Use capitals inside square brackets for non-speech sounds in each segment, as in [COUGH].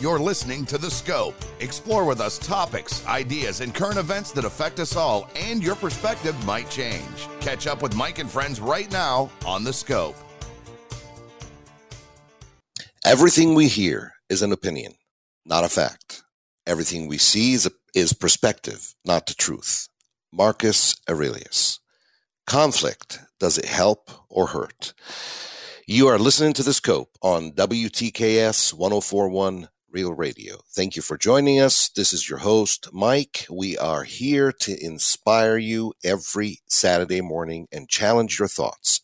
You're listening to The Scope. Explore with us topics, ideas, and current events that affect us all, and your perspective might change. Catch up with Mike and friends right now on The Scope. Everything we hear is an opinion, not a fact. Everything we see is, a, is perspective, not the truth. Marcus Aurelius. Conflict, does it help or hurt? You are listening to The Scope on WTKS 1041 Real Radio. Thank you for joining us. This is your host, Mike. We are here to inspire you every Saturday morning and challenge your thoughts.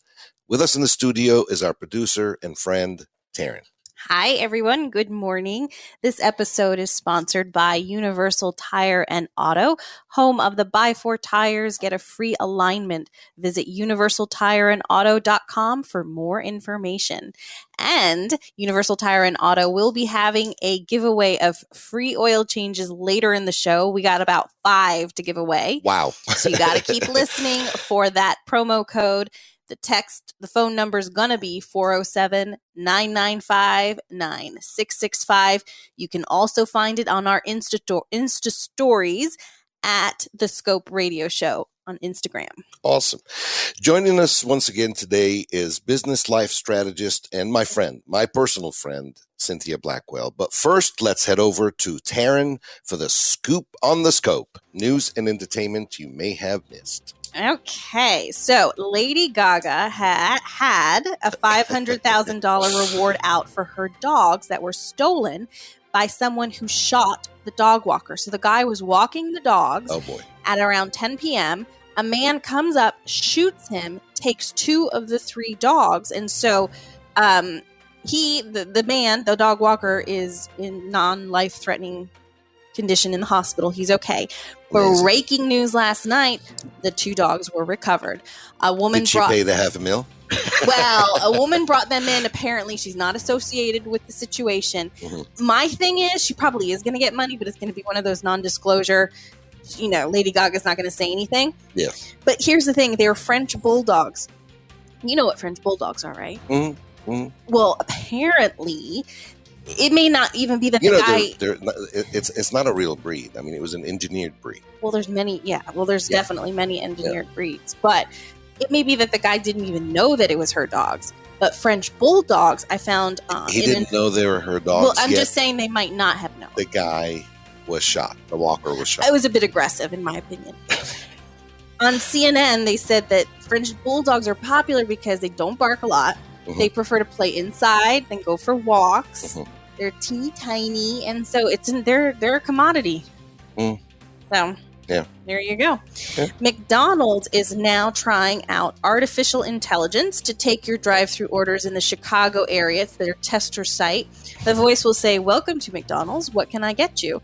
With us in the studio is our producer and friend, Taryn. Hi, everyone. Good morning. This episode is sponsored by Universal Tire and Auto, home of the Buy Four Tires, get a free alignment. Visit universaltireandauto.com for more information. And Universal Tire and Auto will be having a giveaway of free oil changes later in the show. We got about five to give away. Wow. so you got to keep [LAUGHS] listening for that promo code. The text, the phone number is going to be 407 995 9665. You can also find it on our Insta, Insta stories at the Scope Radio Show on Instagram. Awesome. Joining us once again today is business life strategist and my friend, my personal friend, Cynthia Blackwell. But first, let's head over to Taryn for the scoop on the scope news and entertainment you may have missed. Okay, so Lady Gaga had had a five hundred thousand dollar reward out for her dogs that were stolen by someone who shot the dog walker. So the guy was walking the dogs. Oh boy! At around ten p.m., a man comes up, shoots him, takes two of the three dogs, and so um, he, the the man, the dog walker, is in non life threatening condition in the hospital. He's okay. Breaking news last night: the two dogs were recovered. A woman Did she brought, pay the half a mil? [LAUGHS] well, a woman brought them in. Apparently, she's not associated with the situation. Mm-hmm. My thing is, she probably is going to get money, but it's going to be one of those non-disclosure. You know, Lady Gaga's not going to say anything. Yeah. But here's the thing: they're French bulldogs. You know what French bulldogs are, right? Mm-hmm. Mm-hmm. Well, apparently, it may not even be that You the know, guy. they're, they're not, it's it's not a real breed. I mean, it was an engineered breed. Well, there's many. Yeah. Well, there's Yeah. definitely many engineered breeds, but it may be that the guy didn't even know that it was her dogs. But French bulldogs, I found. Uh, He didn't know they were her dogs. Well, I'm just saying they might not have known. the guy was shot. The walker was shot. It was a bit aggressive, in my opinion. On CNN, they said that French bulldogs are popular because they don't bark a lot. Mhm. They prefer to play inside than go for walks. Mhm. They're teeny tiny, and so it's in, they're they're a commodity. Mm. So Yeah. there you go. Yeah. McDonald's is now trying out artificial intelligence to take your drive-through orders in the Chicago area. It's their tester site. The voice will say, "Welcome to McDonald's. What can I get you?"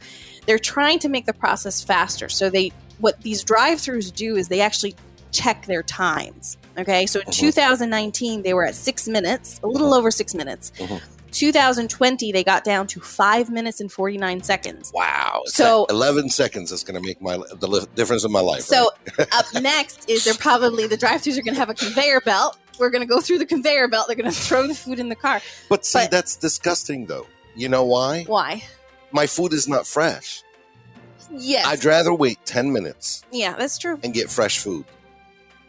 They're trying to make the process faster. So they what these drive-throughs do is they actually check their times. Okay, so in Mhm. 2019 they were at six minutes, a little over six minutes. Mhm. 2020 they got down to five minutes and 49 seconds. wow. So- eleven seconds is going to make my the li- difference in my life. So right? up [LAUGHS] next is they're probably the drive-throughs are going to have a conveyor belt. We're going to go through the conveyor belt. They're going to throw the food in the car. but see, but- that's disgusting, though. You know why? Why? My food is not fresh. Yes. I'd rather wait ten minutes yeah, that's true. and get fresh food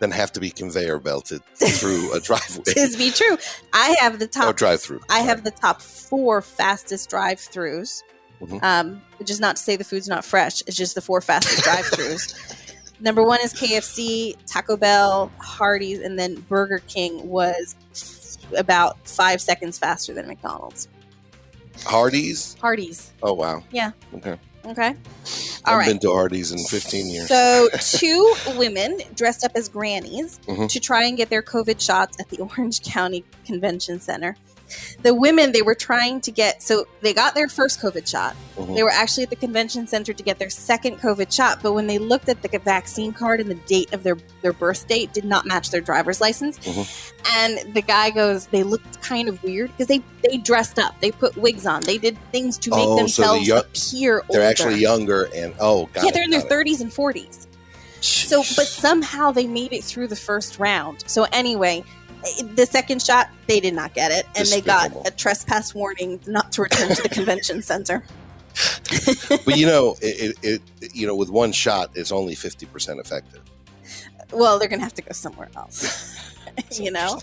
than have to be conveyor belted through a [LAUGHS] driveway Tis be true. I have the top. drive-through. I have the top four fastest drive-throughs. Mhm. Um, which is not to say the food's not fresh. It's just the four fastest [LAUGHS] drive-throughs. Number one is KFC, Taco Bell, Hardee's, and then Burger King was about five seconds faster than McDonald's. Hardee's. Hardee's. Oh wow. Yeah. Okay. Okay. All I've right. been to Hardee's in fifteen years. So, [LAUGHS] two women dressed up as grannies Mhm. to try and get their COVID shots at the [LAUGHS] Orange County Convention Center. The women, they were trying to get, so they got their first COVID shot. Mhm. They were actually at the convention center to get their second COVID shot, but when they looked at the vaccine card and the date of their, their birth date did not match their driver's license. Mhm. And the guy goes, they looked kind of weird because they, they dressed up, they put wigs on, they did things to make Oh, so the themselves young- appear older. They're actually younger and oh god. yeah, they're in their 30s and 40s. So, but somehow they made it through the first round. So, anyway, the second shot, they did not get it, and they got a trespass warning not to return to the convention [LAUGHS] center. but you know, it, it, it you know, with one shot, it's only fifty percent effective. Well, they're gonna have to go somewhere else. [LAUGHS] you know.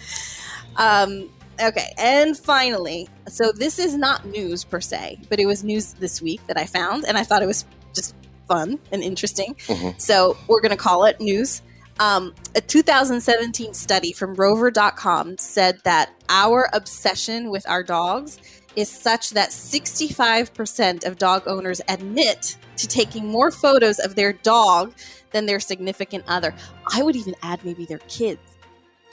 Um, okay, and finally, so this is not news per se, but it was news this week that I found, and I thought it was just fun and interesting. Mhm. So we're gonna call it news. Um, a 2017 study from Rover.com said that our obsession with our dogs is such that 65% of dog owners admit to taking more photos of their dog than their significant other. I would even add maybe their kids.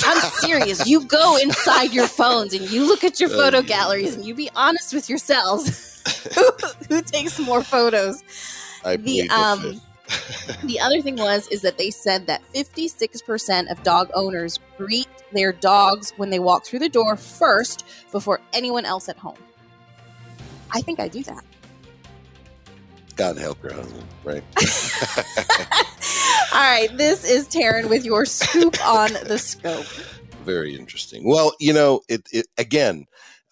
I'm serious. You go [LAUGHS] inside your phones and you look at your Oh, photo galleries and you be honest with yourselves. who, [LAUGHS] [LAUGHS] who takes more photos? I The, um. The other thing was is that they said that 56% of dog owners greet their dogs when they walk through the door first before anyone else at home. I think I do that. God help your husband, right? [LAUGHS] [LAUGHS] All right, this is Taryn with your scoop on the scope. Very interesting. Well, you know, it, it again,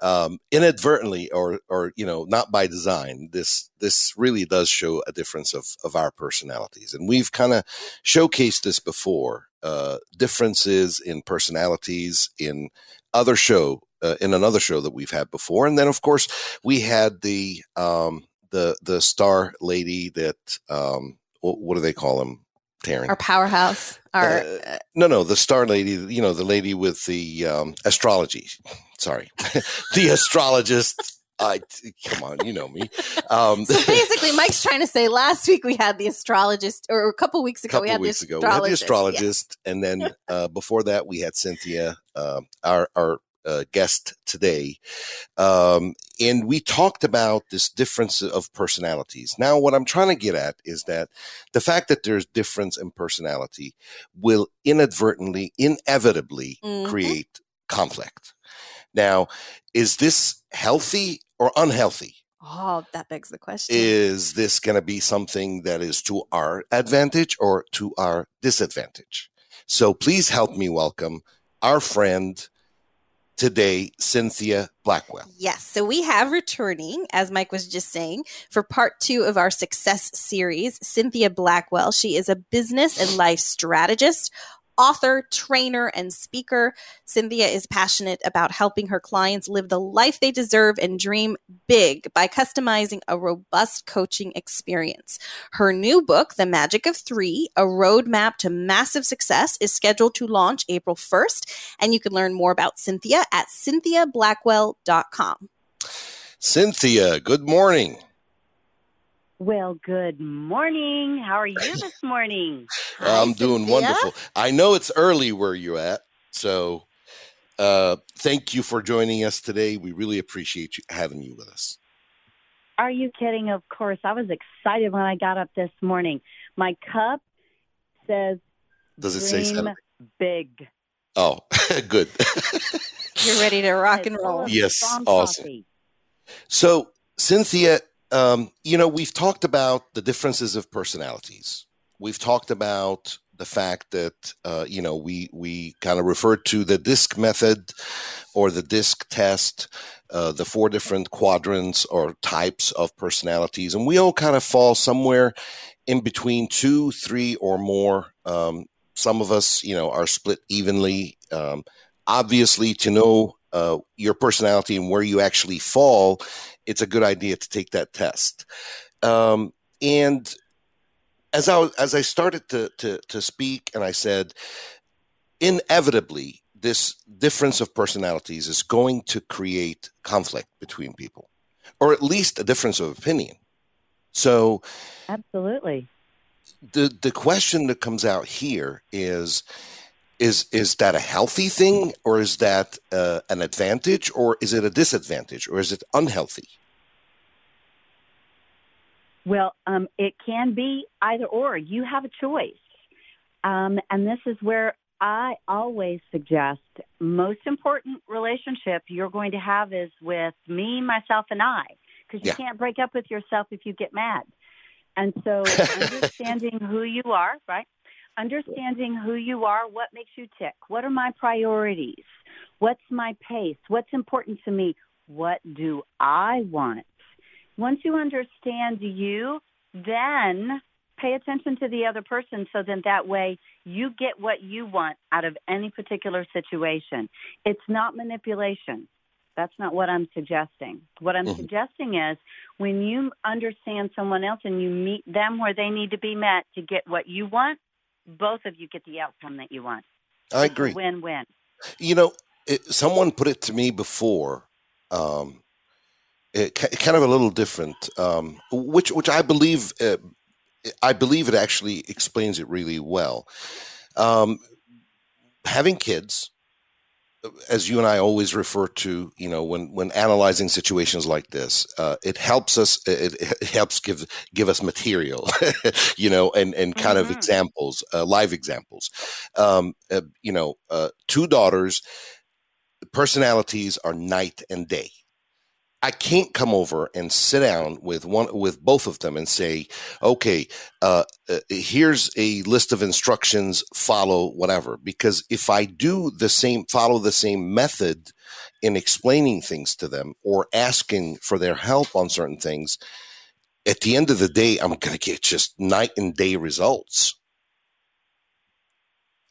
um, inadvertently or or you know, not by design. This this really does show a difference of of our personalities, and we've kind of showcased this before. Uh, differences in personalities in other show uh, in another show that we've had before, and then of course we had the um, the the star lady that um, what, what do they call him? Taryn. Our powerhouse, our Uh, No, no, the star lady, you know, the lady with the um, astrology. Sorry, [LAUGHS] the astrologist. I come on, you know me. Um, So [LAUGHS] basically, Mike's trying to say last week we had the astrologist, or a couple weeks ago couple we had weeks the ago, we had the astrologist. astrologist, and then [LAUGHS] uh, before that, we had Cynthia, um, our our uh, guest today, um, and we talked about this difference of personalities. Now, what I'm trying to get at is that the fact that there's difference in personality will inadvertently, inevitably Mhm. create conflict. Now, is this healthy or unhealthy? Oh, that begs the question. Is this going to be something that is to our advantage or to our disadvantage? So please help me welcome our friend today, Cynthia Blackwell. Yes. So we have returning, as Mike was just saying, for part two of our success series, Cynthia Blackwell. She is a business and life strategist. Author, trainer, and speaker. Cynthia is passionate about helping her clients live the life they deserve and dream big by customizing a robust coaching experience. Her new book, The Magic of Three A Roadmap to Massive Success, is scheduled to launch April 1st. And you can learn more about Cynthia at cynthiablackwell.com. Cynthia, good morning. Well, good morning. How are you this morning? [LAUGHS] I'm doing Cynthia. wonderful. I know it's early where you're at, so uh, thank you for joining us today. We really appreciate you having you with us. Are you kidding? Of course. I was excited when I got up this morning. My cup says Does it say dream Saturday? big. Oh, [LAUGHS] good. You're ready to [LAUGHS] rock and roll. Yes, awesome. coffee. So, Cynthia, um, you know, we've talked about the differences of personalities. We've talked about the fact that uh, you know we we kind of referred to the disc method or the disc test, uh, the four different quadrants or types of personalities, and we all kind of fall somewhere in between two, three, or more. Um, some of us, you know, are split evenly. Um, obviously, to know uh, your personality and where you actually fall, it's a good idea to take that test. Um, and as I as I started to, to to speak, and I said, inevitably, this difference of personalities is going to create conflict between people, or at least a difference of opinion. So Absolutely. the the question that comes out here is is is that a healthy thing or is that uh, an advantage or is it a disadvantage or is it unhealthy Well, um, it can be either or. You have a choice. Um, and this is where I always suggest most important relationship you're going to have is with me, myself, and I, because you Yeah. can't break up with yourself if you get mad. And so [LAUGHS] understanding who you are, right? Understanding who you are, what makes you tick, what are my priorities, What's my pace? What's important to me? What do I want? Once you understand you, then pay attention to the other person so then that way you get what you want out of any particular situation. It's not manipulation. That's not what I'm suggesting. What I'm mm-hmm. suggesting is when you understand someone else and you meet them where they need to be met to get what you want, both of you get the outcome that you want. I agree. Win win. You know, it, someone put it to me before. Um, it, kind of a little different, um, which which I believe uh, I believe it actually explains it really well. Um, having kids, as you and I always refer to, you know, when when analyzing situations like this, uh, it helps us. It, it, helps give give us material, [LAUGHS] you know, and and kind mm-hmm. of examples, uh, live examples. Um, uh, you know, uh, two daughters, personalities are night and day. I can't come over and sit down with one with both of them and say, okay, uh, uh, here's a list of instructions, follow whatever. Because if I do the same, follow the same method in explaining things to them or asking for their help on certain things, at the end of the day, I'm going to get just night and day results.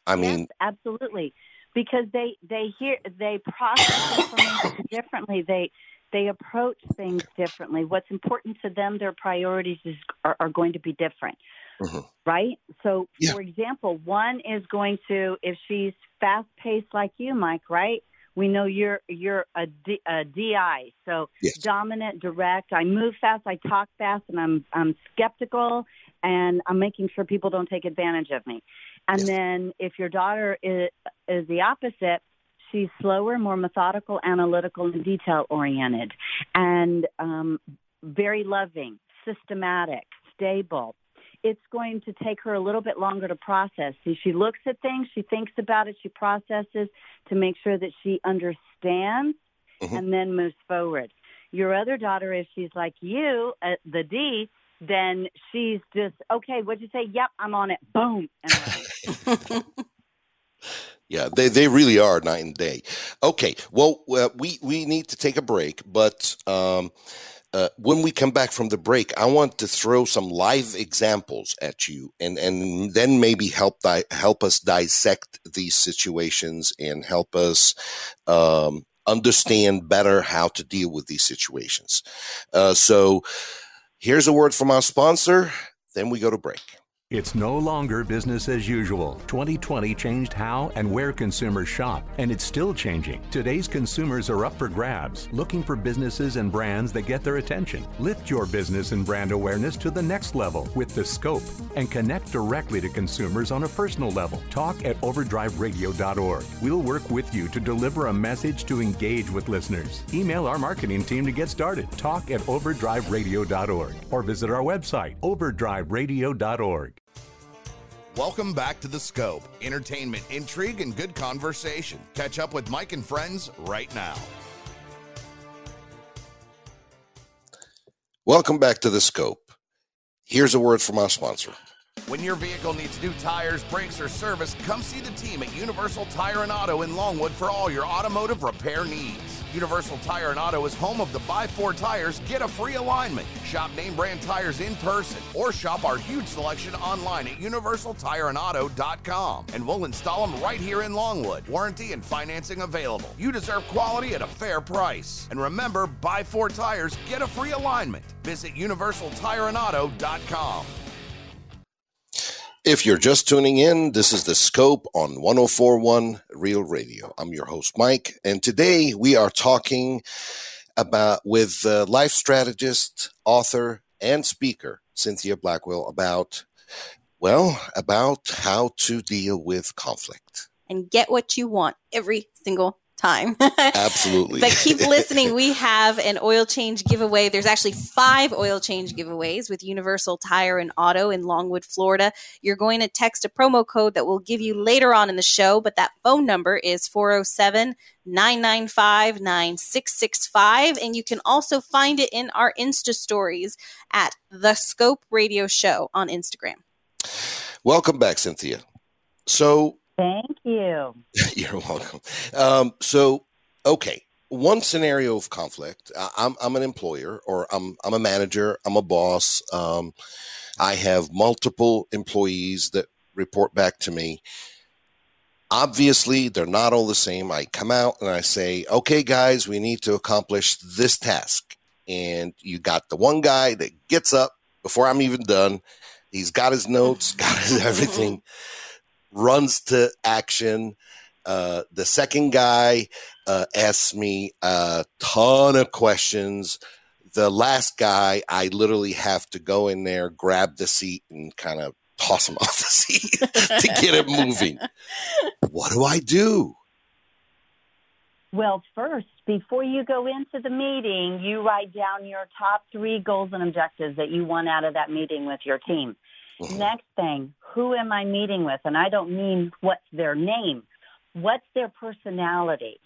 I mean, yes, absolutely, because they they hear they process information differently. They they approach things differently. What's important to them, their priorities is, are, are going to be different. Mm-hmm. Right? So, yeah. for example, one is going to, if she's fast paced like you, Mike, right? We know you're you're a, D, a DI, so yes. dominant, direct. I move fast, I talk fast, and I'm I'm skeptical, and I'm making sure people don't take advantage of me. And yes. then if your daughter is is the opposite, she's slower, more methodical, analytical, and detail oriented, and um, very loving, systematic, stable. It's going to take her a little bit longer to process. See, she looks at things, she thinks about it, she processes to make sure that she understands mm-hmm. and then moves forward. Your other daughter, if she's like you, uh, the D, then she's just okay. What'd you say? Yep, I'm on it. Boom. [LAUGHS] Yeah, they, they really are night and day. Okay, well, uh, we, we need to take a break, but um, uh, when we come back from the break, I want to throw some live examples at you, and, and then maybe help di- help us dissect these situations and help us um, understand better how to deal with these situations. Uh, so, here's a word from our sponsor. Then we go to break. It's no longer business as usual. 2020 changed how and where consumers shop, and it's still changing. Today's consumers are up for grabs, looking for businesses and brands that get their attention. Lift your business and brand awareness to the next level with The Scope and connect directly to consumers on a personal level. Talk at overdriveradio.org. We'll work with you to deliver a message to engage with listeners. Email our marketing team to get started. Talk at overdriveradio.org or visit our website, overdriveradio.org. Welcome back to The Scope. Entertainment, intrigue, and good conversation. Catch up with Mike and friends right now. Welcome back to The Scope. Here's a word from our sponsor. When your vehicle needs new tires, brakes, or service, come see the team at Universal Tire and Auto in Longwood for all your automotive repair needs. Universal Tire and Auto is home of the Buy Four Tires, get a free alignment. Shop name brand tires in person or shop our huge selection online at universaltireandauto.com and we'll install them right here in Longwood. Warranty and financing available. You deserve quality at a fair price. And remember, Buy Four Tires, get a free alignment. Visit universaltireandauto.com. If you're just tuning in, this is the scope on 1041 Real Radio. I'm your host, Mike, and today we are talking about with uh, life strategist, author, and speaker Cynthia Blackwell about, well, about how to deal with conflict and get what you want every single time. [LAUGHS] Absolutely. but keep [LAUGHS] listening. We have an oil change giveaway. There's actually five oil change giveaways with Universal Tire and Auto in Longwood, Florida. You're going to text a promo code that we'll give you later on in the show, but that phone number is 407 995 9665. And you can also find it in our Insta stories at The Scope Radio Show on Instagram. Welcome back, Cynthia. So, Thank you. [LAUGHS] You're welcome. Um, so, okay, one scenario of conflict. I'm I'm an employer, or I'm I'm a manager. I'm a boss. Um, I have multiple employees that report back to me. Obviously, they're not all the same. I come out and I say, "Okay, guys, we need to accomplish this task." And you got the one guy that gets up before I'm even done. He's got his notes, [LAUGHS] got his everything, runs to action. Uh, the second guy uh, asks me a ton of questions. The last guy, I literally have to go in there, grab the seat, and kind of toss him [LAUGHS] off the seat [LAUGHS] to get it moving. What do I do? Well, first, before you go into the meeting, you write down your top three goals and objectives that you want out of that meeting with your team. Mm-hmm. Next thing, who am I meeting with? And I don't mean what's their name, what's their personality.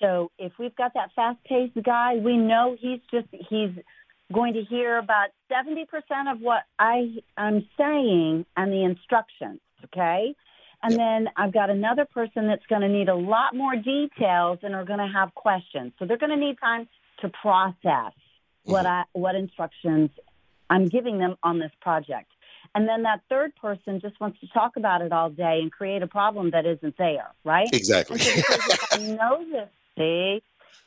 So if we've got that fast paced guy, we know he's just, he's going to hear about 70% of what I, I'm saying and the instructions. Okay. And then I've got another person that's going to need a lot more details and are going to have questions. So they're going to need time to process what mm-hmm. I, what instructions I'm giving them on this project. And then that third person just wants to talk about it all day and create a problem that isn't there, right? Exactly. so I know this, see?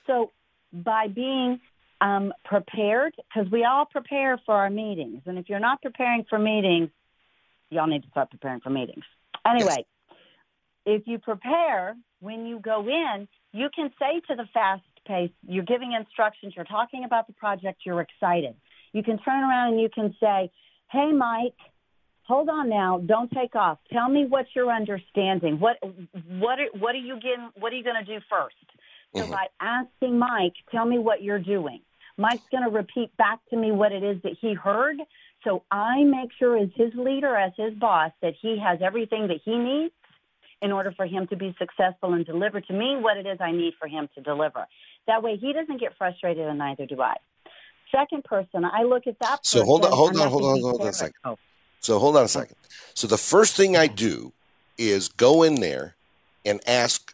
So by being um, prepared, because we all prepare for our meetings. And if you're not preparing for meetings, y'all need to start preparing for meetings. Anyway, yes. if you prepare when you go in, you can say to the fast pace, you're giving instructions, you're talking about the project, you're excited. You can turn around and you can say, Hey, Mike, hold on now. Don't take off. Tell me what you're understanding. What what are, what are you getting? What are you going to do 1st So mm-hmm. by asking Mike, tell me what you're doing. Mike's going to repeat back to me what it is that he heard. So I make sure as his leader, as his boss, that he has everything that he needs in order for him to be successful and deliver to me what it is I need for him to deliver. That way he doesn't get frustrated and neither do I. Second person, I look at that So hold on, hold on, hold on, hold on a second. Oh. So hold on a second. So the first thing I do is go in there and ask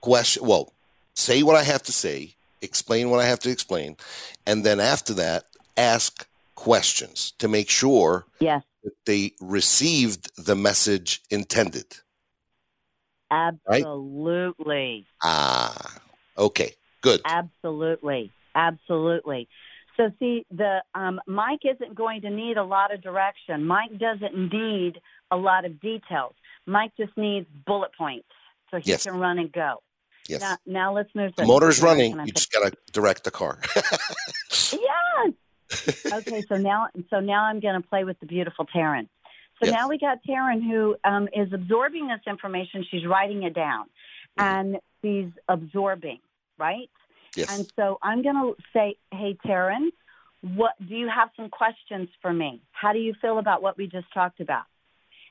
question. Well, say what I have to say, explain what I have to explain, and then after that, ask questions to make sure yes. that they received the message intended. Absolutely. Right? Ah, okay, good. Absolutely, absolutely. So see, the um, Mike isn't going to need a lot of direction. Mike doesn't need a lot of details. Mike just needs bullet points so he yes. can run and go. Yes. Now, now let's move to the motor's running. You just got to direct the car. [LAUGHS] yes. [LAUGHS] okay, so now so now I'm going to play with the beautiful Taryn. So yes. now we got Taryn who um, is absorbing this information. She's writing it down, mm-hmm. and she's absorbing, right? Yes. And so I'm going to say, hey, Taryn, what do you have some questions for me? How do you feel about what we just talked about?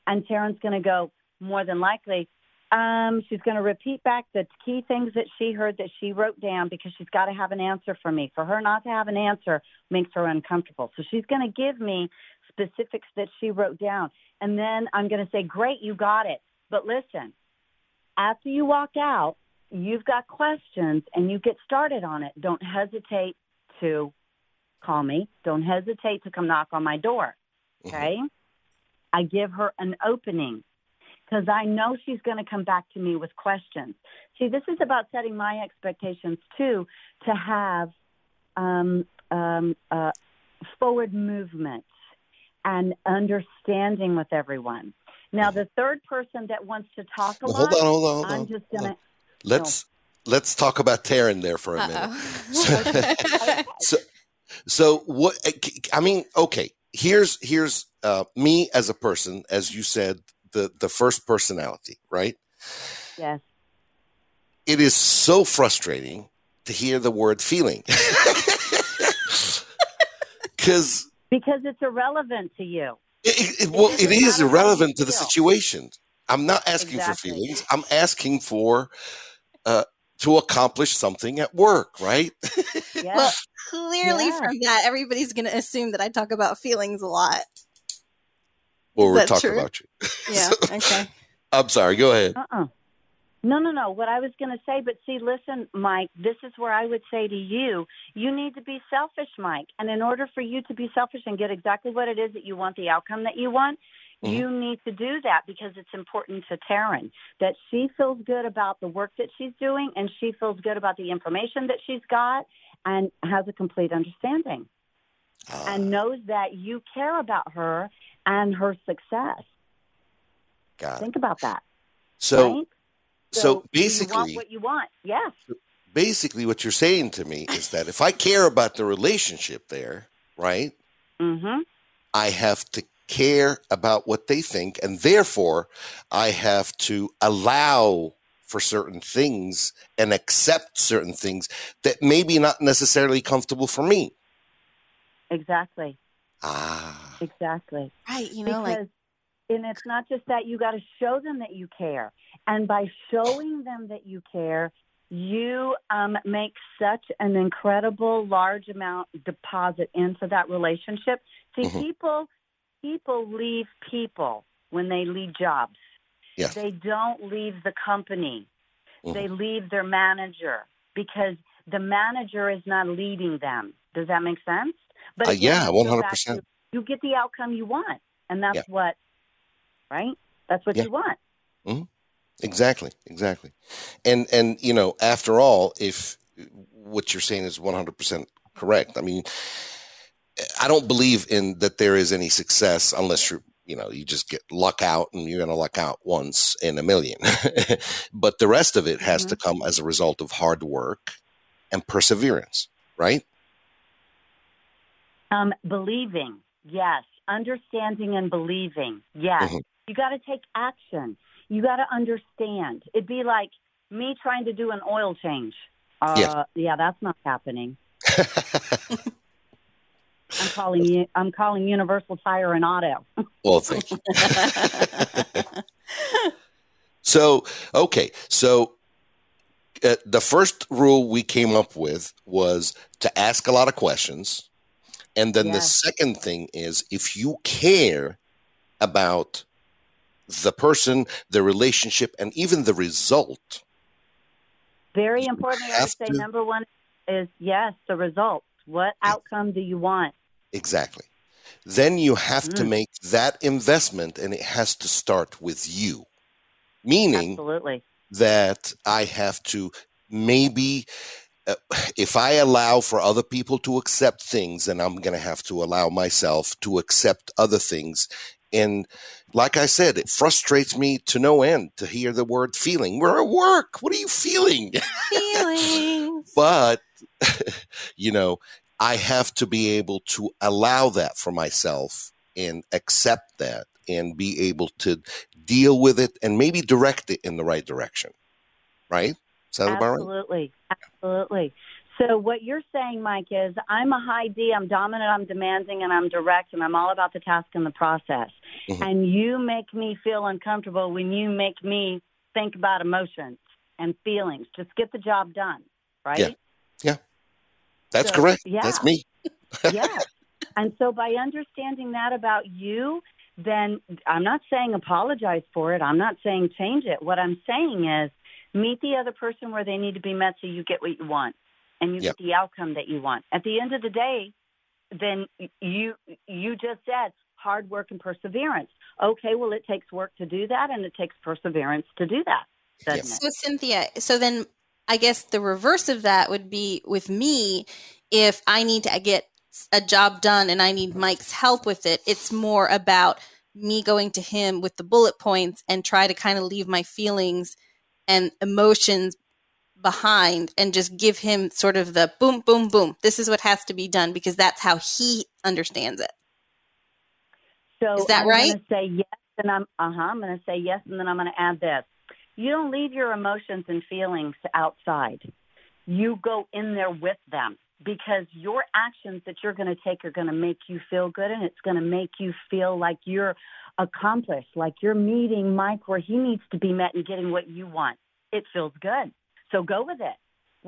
And Taryn's going to go, more than likely, um, she's going to repeat back the key things that she heard that she wrote down because she's got to have an answer for me. For her not to have an answer makes her uncomfortable. So she's going to give me specifics that she wrote down. And then I'm going to say, great, you got it. But listen, after you walk out, you've got questions and you get started on it, don't hesitate to call me. Don't hesitate to come knock on my door. Mm-hmm. Okay. Mm-hmm. I give her an opening because I know she's going to come back to me with questions. See, this is about setting my expectations too to have um, um, uh, forward movement and understanding with everyone. Now, the third person that wants to talk a well, lot, hold on, hold on, hold on. I'm just going to let's no. let's talk about Taryn there for a Uh-oh. [LAUGHS] minute. [LAUGHS] so, so what? I mean, okay. Here's here's uh, me as a person, as you said, the the first personality, right? Yes. It is so frustrating to hear the word feeling, [LAUGHS] because because it's irrelevant to you. It, it, well, it is irrelevant to the situation. I'm not asking exactly. for feelings. I'm asking for uh, to accomplish something at work, right? [LAUGHS] Yeah. well, clearly yeah. from that, everybody's going to assume that I talk about feelings a lot. Well, we're talking about you. [LAUGHS] Yeah. so, okay. I'm sorry. Go ahead. Uh-uh. No, no, no. What I was going to say, but see, listen, Mike, this is where I would say to you, you need to be selfish, Mike. And in order for you to be selfish and get exactly what it is that you want, the outcome that you want, Mhm. you need to do that because it's important to Taryn that she feels good about the work that she's doing and she feels good about the information that she's got and has a complete understanding Ah, and knows that you care about her and her success. got it. Think about that. So, right? so you want basically, what you want. Yes. basically, what you're saying to me is that if I care about the relationship there, right, Mm-hmm. I have to care about what they think, and therefore, I have to allow for certain things and accept certain things that maybe not necessarily comfortable for me. Exactly. Ah, Exactly. Right. You know, because like and it's not just that you got to show them that you care, and by showing them that you care, you um, make such an incredible large amount deposit into that relationship. See, Mhm. people people leave people when they leave jobs. Yes. They don't leave the company. Mhm. They leave their manager because the manager is not leading them. Does that make sense? But Uh, yeah, one hundred percent. You get the outcome you want, and that's Yeah. what, right? That's what Yeah. you want. Exactly, exactly. And and you know, after all, if what you're saying is 100% correct. I mean, I don't believe in that there is any success unless you're you know, you just get luck out and you're going to luck out once in a million. [LAUGHS] but the rest of it has to come as a result of hard work and perseverance, right? Um, believing, yes. Understanding and believing, yes. Mhm. You got to take action. You got to understand. It'd be like me trying to do an oil change. Uh, Yeah. yeah, that's not happening. [LAUGHS] I'm calling you. I'm calling Universal Tire and Auto. well, thank you. [LAUGHS] So, okay. So, uh, the first rule we came up with was to ask a lot of questions. And then the second thing is if you care about the person, the relationship, and even the result, Very important. I would say to- number one is yes, the results. What outcome do you want? exactly, then you have to Mm. make that investment and it has to start with you. Meaning, Absolutely. that I have to maybe, uh, if I allow for other people to accept things, then I'm going to have to allow myself to accept other things. And like I said, it frustrates me to no end to hear the word feeling. We're at work. What are you feeling? [LAUGHS] feelings. but, [LAUGHS] you know, I have to be able to allow that for myself and accept that and be able to deal with it and maybe direct it in the right direction. Right? That about right? Absolutely. Absolutely. So what you're saying, Mike, is I'm a high D, I'm dominant, I'm demanding, and I'm direct, and I'm all about the task and the process. Mhm. And you make me feel uncomfortable when you make me think about emotions and feelings. Just get the job done, right? That's So, correct. yeah. That's me. [LAUGHS] yes. And so by understanding that about you, then I'm not saying apologize for it. I'm not saying change it. What I'm saying is meet the other person where they need to be met so you get what you want and you Yep. get the outcome that you want. At the end of the day, then you you just said hard work and perseverance. Okay, well it takes work to do that and it takes perseverance to do that. Doesn't Yes. So Cynthia, so then I guess the reverse of that would be with me if I need to get a job done and I need Mike's help with it. It's more about me going to him with the bullet points and try to kind of leave my feelings and emotions behind and just give him sort of the boom boom boom. This is what has to be done because that's how he understands it. So Is that I'm right? say yes, and I'm uh huh. I'm going to say yes, and then I'm going to add this. You don't leave your emotions and feelings outside. You go in there with them because your actions that you're going to take are going to make you feel good, and it's going to make you feel like you're accomplished, like you're meeting Mike where he needs to be met and getting what you want. It feels good. So go with it.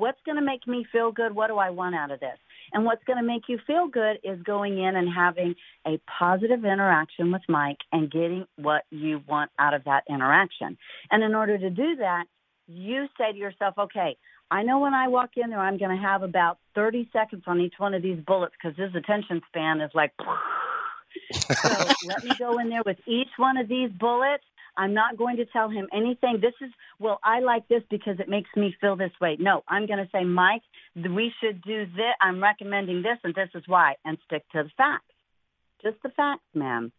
What's going to make me feel good? What do I want out of this? And what's going to make you feel good is going in and having a positive interaction with Mike and getting what you want out of that interaction. And in order to do that, you say to yourself, okay, I know when I walk in there, I'm going to have about 30 seconds on each one of these bullets because his attention span is like. [LAUGHS] so let me go in there with each one of these bullets. I'm not going to tell him anything. This is, well, I like this because it makes me feel this way. No, I'm going to say, Mike, we should do this. I'm recommending this, and this is why, and stick to the facts. Just the facts, ma'am.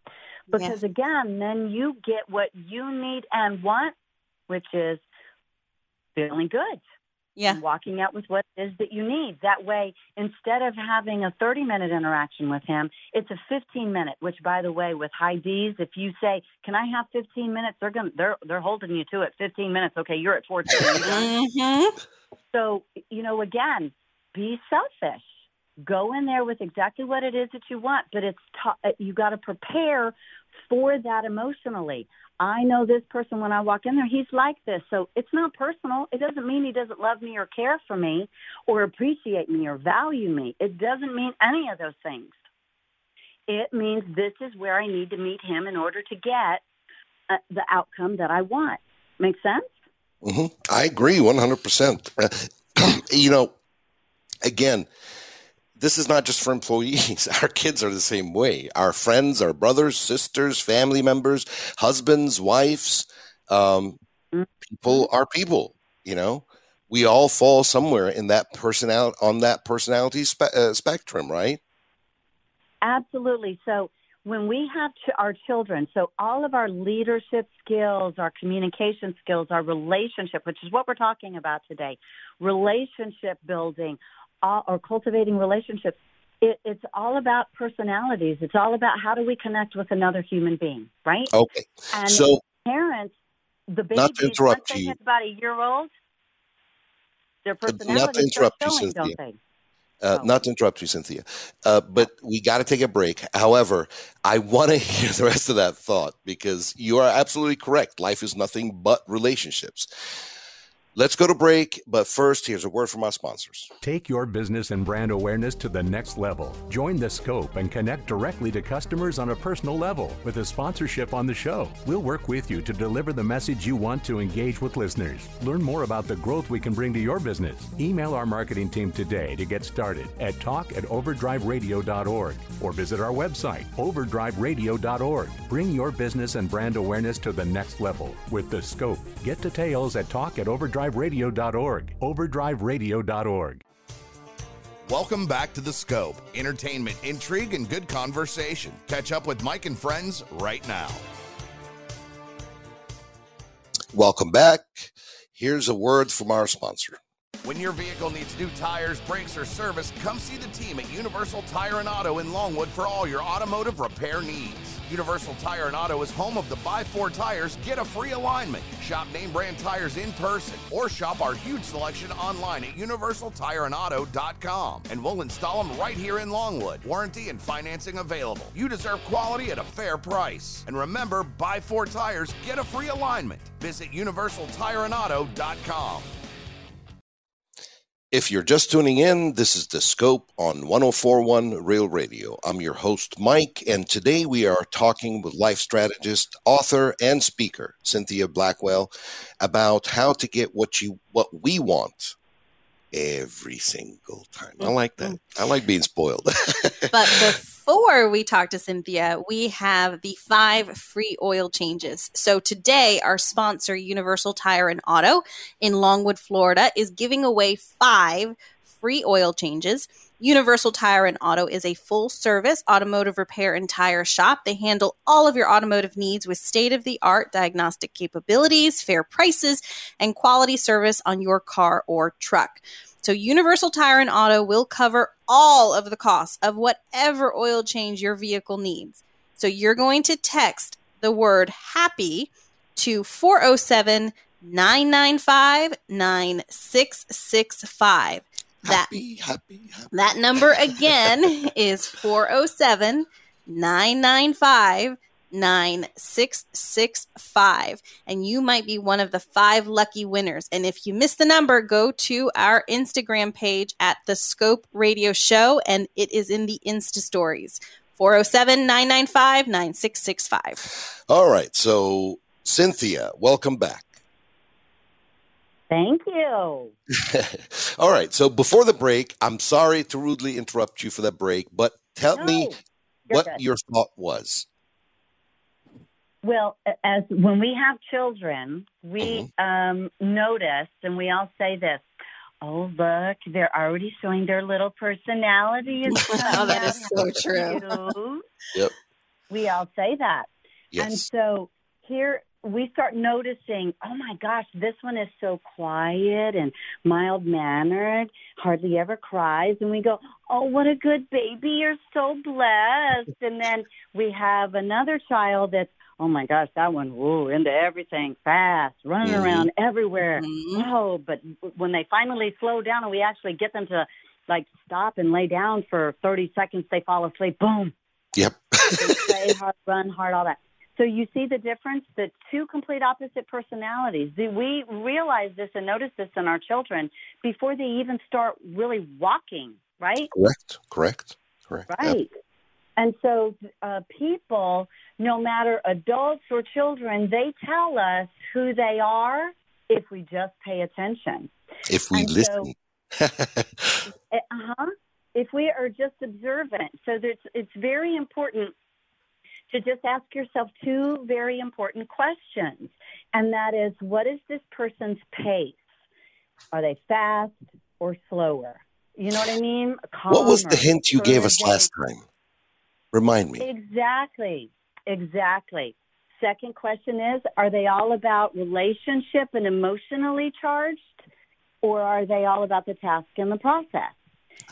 Because yes. again, then you get what you need and want, which is feeling good yeah. walking out with what it is that you need. That way, instead of having a 30 minute interaction with him, it's a 15 minute, which by the way, with high D's, if you say, can I have 15 minutes? They're going to, they're, they're holding you to it. 15 minutes. Okay. You're at 14. mm-hmm. So, you know, again, be selfish. Go in there with exactly what it is that you want, but it's, t- you got to prepare for that emotionally. I know this person when I walk in there, he's like this. So it's not personal. It doesn't mean he doesn't love me or care for me or appreciate me or value me. It doesn't mean any of those things. It means this is where I need to meet him in order to get uh, the outcome that I want. Make sense? Mm-hmm. I agree 100%. Uh, [CLEARS THROAT] you know, again, this is not just for employees. [LAUGHS] Our kids are the same way. Our friends, our brothers, sisters, family members, husbands, wives, um, people are people. You know, we all fall somewhere in that personality on that personality spe- uh, spectrum, right? Absolutely. So when we have ch- our children, so all of our leadership skills, our communication skills, our relationship, which is what we're talking about today, relationship building, all, or cultivating relationships, it, it's all about personalities. It's all about how do we connect with another human being, right? Okay. And so parents, the babies, not to interrupt you, about a year old, their personalities not to interrupt showing, you, Cynthia. Uh, oh. Not to interrupt you, Cynthia, uh, but we got to take a break. However, I want to [LAUGHS] hear the rest of that thought because you are absolutely correct. Life is nothing but relationships. Let's go to break, but first, here's a word from our sponsors. Take your business and brand awareness to the next level. Join the scope and connect directly to customers on a personal level with a sponsorship on the show. We'll work with you to deliver the message you want to engage with listeners. Learn more about the growth we can bring to your business. Email our marketing team today to get started at talk at overdriveradio.org or visit our website, overdriveradio.org. Bring your business and brand awareness to the next level with the scope. Get details at talk at overdrive overdriveradio.org. Overdriveradio.org. Welcome back to The Scope. Entertainment, intrigue, and good conversation. Catch up with Mike and friends right now. Welcome back. Here's a word from our sponsor. When your vehicle needs new tires, brakes, or service, come see the team at Universal Tire and Auto in Longwood for all your automotive repair needs. Universal Tire and Auto is home of the Buy Four tires, get a free alignment. Shop name brand tires in person or shop our huge selection online at universaltireandauto.com and we'll install them right here in Longwood. Warranty and financing available. You deserve quality at a fair price. And remember, Buy Four tires, get a free alignment. Visit universaltireandauto.com. If you're just tuning in, this is The Scope on 1041 Real Radio. I'm your host, Mike, and today we are talking with life strategist, author, and speaker, Cynthia Blackwell, about how to get what you what we want every single time. I mm-hmm. like that. I like being spoiled. [LAUGHS] but before we talk to Cynthia, we have the five free oil changes. So today, our sponsor, Universal Tire and Auto in Longwood, Florida, is giving away five free oil changes. Universal Tire and Auto is a full service automotive repair and tire shop. They handle all of your automotive needs with state of the art diagnostic capabilities, fair prices, and quality service on your car or truck. So, Universal Tire and Auto will cover all of the costs of whatever oil change your vehicle needs. So, you're going to text the word happy to 407 995 9665. That, happy, happy, happy. That number again [LAUGHS] is 407 995 9665 and you might be one of the five lucky winners. And if you miss the number, go to our Instagram page at the Scope Radio Show and it is in the Insta stories. 407 995 9665. All right. So, Cynthia, welcome back. Thank you. [LAUGHS] All right. So, before the break, I'm sorry to rudely interrupt you for that break, but tell No, me what good. your thought was. Well, as when we have children, we Mm-hmm. um, notice, and we all say this. Oh, look, they're already showing their little personalities. Oh, [LAUGHS] [LAUGHS] that is so true. true. Yep. We all say that. yes. And so here we start noticing, oh my gosh, this one is so quiet and mild mannered, hardly ever cries. And we go, oh, what a good baby. You're so blessed. And then we have another child that's, oh my gosh, that one, woo, into everything fast, running Mhm. around everywhere. Mhm. Oh, but when they finally slow down and we actually get them to like stop and lay down for 30 seconds, they fall asleep. Boom Yep. [LAUGHS] play hard, run hard, all that. So you see the difference? The two complete opposite personalities. Do we realize this and notice this in our children before they even start really walking, right? Correct. Correct. Correct. Yep. And so uh, people, no matter adults or children, they tell us who they are if we just pay attention. If we And so- listen. [LAUGHS] Uh huh. If we are just observant, so there's, it's very important to just ask yourself two very important questions, and that is, what is this person's pace? Are they fast or slower? You know what I mean? what was the hint you gave us last time? Remind me. Exactly. Exactly. Second question is Are they all about relationship and emotionally charged, or are they all about the task and the process?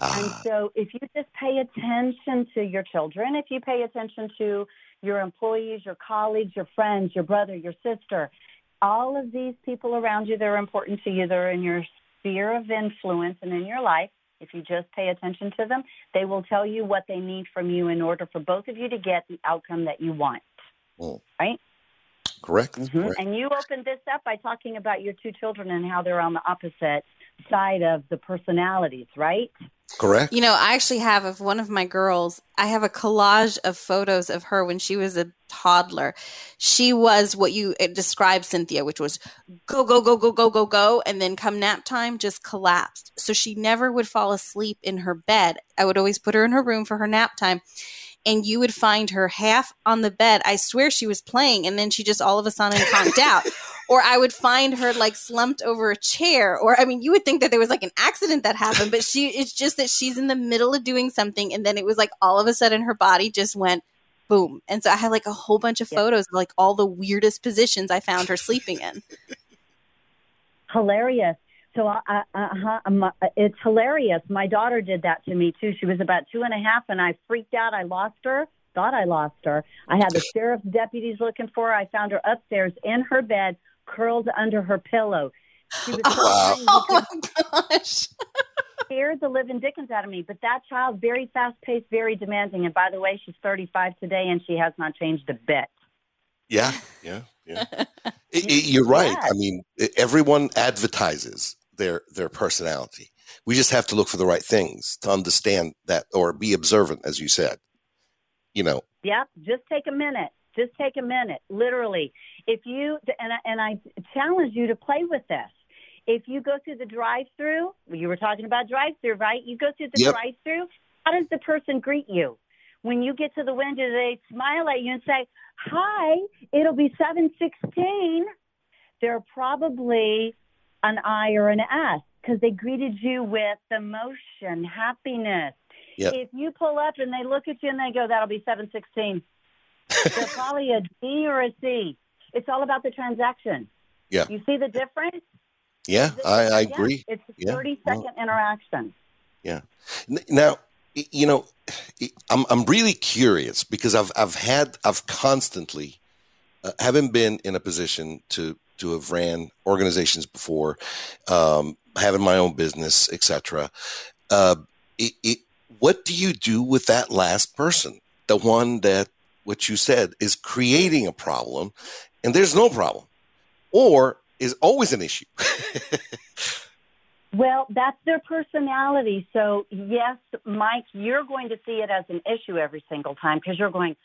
And Ah, so, if you just pay attention to your children, if you pay attention to your employees, your colleagues, your friends, your brother, your sister, all of these people around you that are important to you, they're in your sphere of influence and in your life. If you just pay attention to them, they will tell you what they need from you in order for both of you to get the outcome that you want. mm. right? correct. Mm-hmm. correct. And you opened this up by talking about your two children and how they're on the opposite side of the personalities, right? Correct. You know, I actually have of one of my girls, I have a collage of photos of her when she was a toddler. She was what you described, Cynthia, which was go, go, go, go, go, go, go. And then come nap time, just collapsed. So she never would fall asleep in her bed. I would always put her in her room for her nap time. And you would find her half on the bed. I swear she was playing, and then she just all of a sudden conked out. [LAUGHS] Or I would find her like slumped over a chair. Or I mean, you would think that there was like an accident that happened, but she it's just that she's in the middle of doing something, and then it was like all of a sudden her body just went boom. And so I had like a whole bunch of photos of like all the weirdest positions I found her sleeping in. [LAUGHS] Hilarious. So uh, uh, uh, um, uh, it's hilarious. My daughter did that to me too. She was about two and a half, and I freaked out. I lost her. Thought I lost her. I had the sheriff's deputies looking for her. I found her upstairs in her bed, curled under her pillow. She was [LAUGHS] crying Oh my gosh. [LAUGHS] scared the living dickens out of me. But that child, very fast paced, very demanding. And by the way, she's 35 today, and she has not changed a bit. Yeah, yeah, yeah. [LAUGHS] I- I- you're right. Yes. I mean, everyone advertises their their personality. We just have to look for the right things to understand that, or be observant, as you said. You know, Yep. Just take a minute. Just take a minute. Literally, if you and I, and I challenge you to play with this. If you go through the drive-through, you were talking about drive-through, right? You go through the Yep. drive-through. How does the person greet you? When you get to the window, they smile at you and say, "Hi, it'll be 716." They're probably an I or an S because they greeted you with emotion, happiness. Yep. If you pull up and they look at you and they go, "That'll be 716," they're probably a D or a C. It's all about the transaction. Yeah. You see the difference? yeah, I, I Yeah, agree. It's a Yeah. 30 second interaction. Yeah. Now, you know, I'm I'm really curious because I've I've had I've constantly, uh, having been in a position to to have ran organizations before, um, having my own business, etc. Uh, it, it, what do you do with that last person, the one that what you said, is creating a problem and there's no problem or is always an issue. [LAUGHS] well, that's their personality. So, yes, Mike, you're going to see it as an issue every single time because you're going,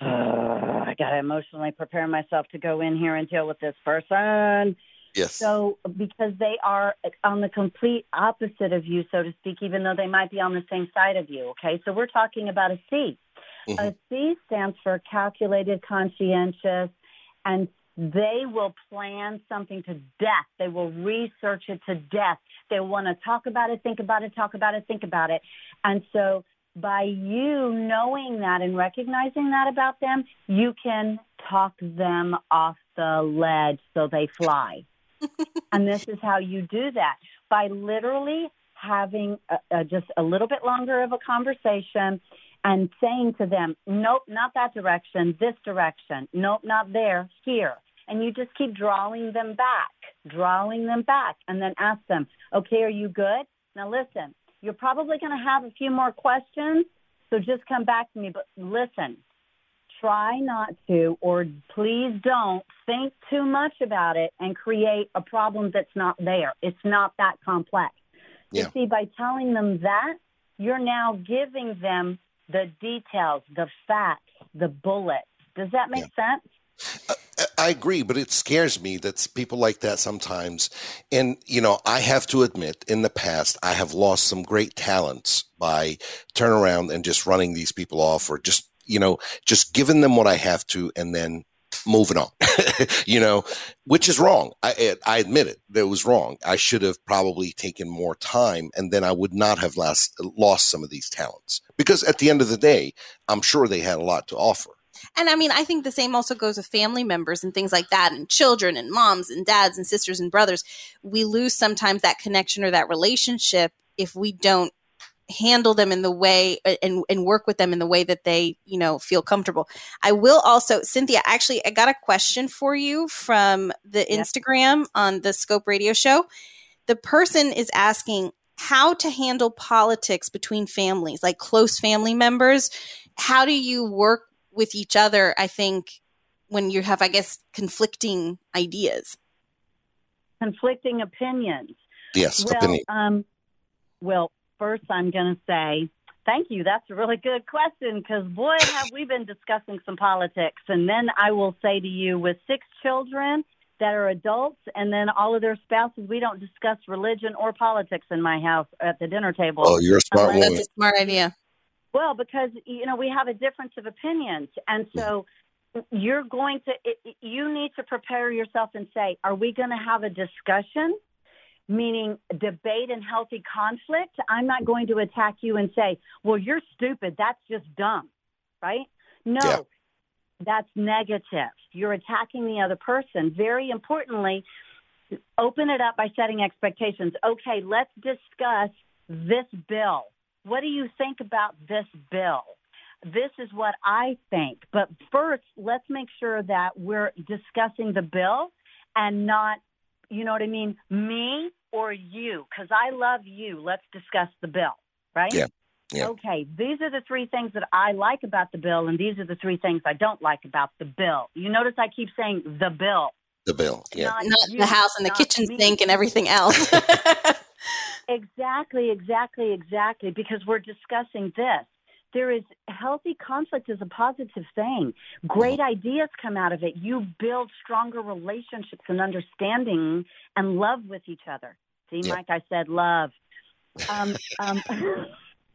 uh, I got to emotionally prepare myself to go in here and deal with this person. Yes. So, because they are on the complete opposite of you, so to speak, even though they might be on the same side of you. Okay. So, we're talking about a C. Mm-hmm. A C stands for calculated, conscientious, and they will plan something to death. They will research it to death. They want to talk about it, think about it, talk about it, think about it. And so by you knowing that and recognizing that about them, you can talk them off the ledge so they fly. [LAUGHS] and this is how you do that by literally having a, a, just a little bit longer of a conversation and saying to them, nope, not that direction, this direction. Nope, not there, here. And you just keep drawing them back, drawing them back, and then ask them, okay, are you good? Now listen, you're probably going to have a few more questions, so just come back to me. But listen, try not to, or please don't think too much about it and create a problem that's not there. It's not that complex. Yeah. You see, by telling them that, you're now giving them the details, the facts, the bullets. Does that make yeah. sense? Uh, I agree, but it scares me that people like that sometimes. And, you know, I have to admit, in the past, I have lost some great talents by turning around and just running these people off or just, you know, just giving them what I have to and then moving on, [LAUGHS] you know, which is wrong. I, I admit it. That was wrong. I should have probably taken more time and then I would not have lost, lost some of these talents because at the end of the day, I'm sure they had a lot to offer. And I mean, I think the same also goes with family members and things like that, and children and moms and dads and sisters and brothers. We lose sometimes that connection or that relationship if we don't handle them in the way and, and work with them in the way that they you know feel comfortable. I will also cynthia actually i got a question for you from the instagram on the scope radio show. The person is asking how to handle politics between families like close family members. How do you work with each other i think when you have i guess conflicting ideas? Conflicting opinions. Yes well, opinion. um, well first, I'm going to say thank you. That's a really good question because, boy, have we been discussing some politics. And then I will say to you, with six children that are adults and then all of their spouses, we don't discuss religion or politics in my house at the dinner table. Oh, you're a smart woman. That's a smart idea. Well, because, you know, we have a difference of opinions. And so, you're going to you need to prepare yourself and say are we going to have a discussion meaning debate and healthy conflict. I'm not going to attack you and say, well, you're stupid. That's just dumb, right? No, yeah. that's negative. You're attacking the other person. Very importantly, open it up by setting expectations. Okay, let's discuss this bill. What do you think about this bill? This is what I think. But first, let's make sure that we're discussing the bill and not you know what I mean? Me or you? Because I love you. Let's discuss the bill, right? Yeah. Yeah. Okay, these are the three things that I like about the bill, and these are the three things I don't like about the bill. You notice I keep saying the bill. The bill, yeah. Not, not you, the house and the kitchen me. sink and everything else. [LAUGHS] exactly, exactly, exactly, because we're discussing this there is healthy conflict is a positive thing. Great mm-hmm. ideas come out of it. You build stronger relationships and understanding and love with each other. See, yeah. Mike, I said love. Um, um,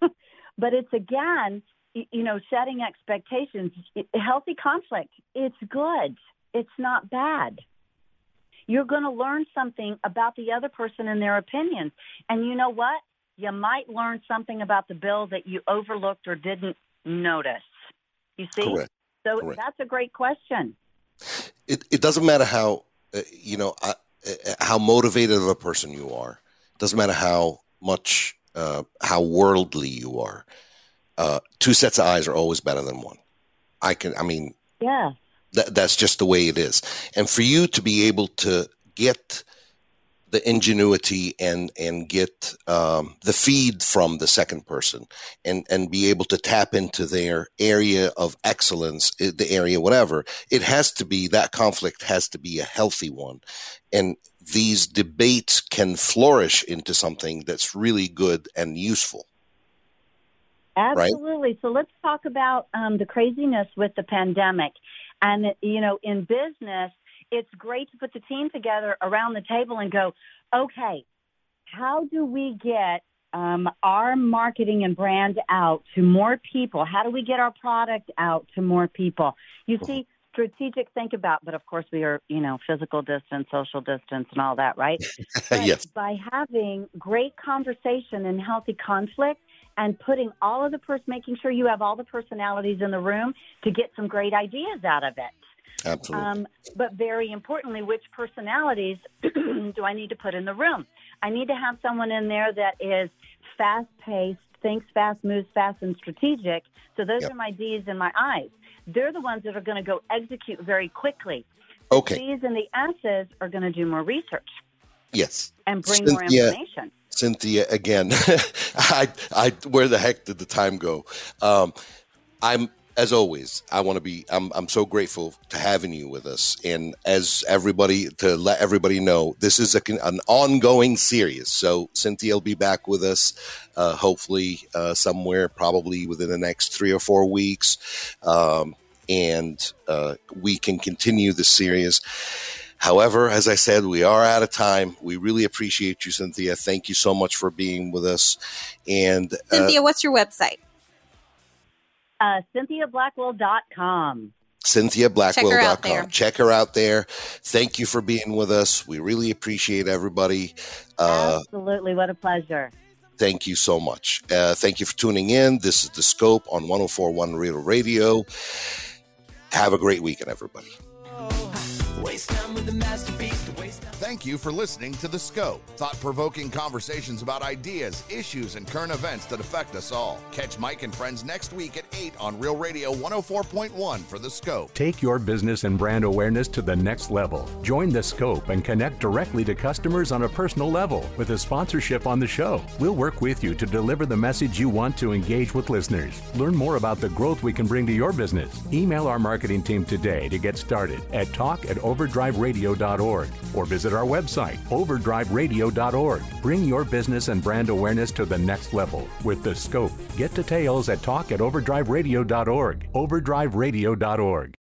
[LAUGHS] but it's again, you know, setting expectations. Healthy conflict, it's good. It's not bad. You're going to learn something about the other person and their opinions. And you know what? You might learn something about the bill that you overlooked or didn't notice. You see? Correct. So Correct. that's a great question. It, it doesn't matter how, uh, you know, uh, how motivated of a person you are. It doesn't matter how much, uh, how worldly you are. Uh, two sets of eyes are always better than one. I can, I mean, yeah, that, that's just the way it is. And for you to be able to get the ingenuity and and get um, the feed from the second person and and be able to tap into their area of excellence the area whatever. It has to be that conflict has to be a healthy one. And these debates can flourish into something that's really good and useful. Absolutely. Right? so let's talk about um, the craziness with the pandemic. And you know in business it's great to put the team together around the table and go, okay, how do we get um, our marketing and brand out to more people? How do we get our product out to more people? You see, strategic think about, but of course we are, you know, physical distance, social distance, and all that, right? [LAUGHS] yes. By having great conversation and healthy conflict, and putting all of the person, making sure you have all the personalities in the room to get some great ideas out of it. Absolutely. Um, but very importantly, which personalities [CLEARS THROAT] do I need to put in the room? I need to have someone in there that is fast paced, thinks fast, moves fast, and strategic. So those yep. are my D's and my I's. They're the ones that are going to go execute very quickly. Okay. The C's and the S's are going to do more research. Yes. And bring Cynthia, more information. Cynthia, again, [LAUGHS] I, I, where the heck did the time go? Um, I'm as always, I want to be. I'm I'm so grateful to having you with us, and as everybody to let everybody know, this is a, an ongoing series. So Cynthia will be back with us, uh, hopefully uh, somewhere, probably within the next three or four weeks, um, and uh, we can continue the series. However, as I said, we are out of time. We really appreciate you, Cynthia. Thank you so much for being with us. And uh, Cynthia, what's your website? Uh, CynthiaBlackwell.com. CynthiaBlackwell.com. Check her out there. Thank you for being with us. We really appreciate everybody. Uh, Absolutely. What a pleasure. Thank you so much. Uh, thank you for tuning in. This is The Scope on 1041 Real Radio. Have a great weekend, everybody. Thank you for listening to The Scope, thought provoking conversations about ideas, issues, and current events that affect us all. Catch Mike and friends next week at 8 on Real Radio 104.1 for The Scope. Take your business and brand awareness to the next level. Join The Scope and connect directly to customers on a personal level with a sponsorship on the show. We'll work with you to deliver the message you want to engage with listeners. Learn more about the growth we can bring to your business. Email our marketing team today to get started at talk at overdriveradio.org or visit our website, overdriveradio.org. Bring your business and brand awareness to the next level with The Scope. Get details at talk at overdriveradio.org. Overdriveradio.org.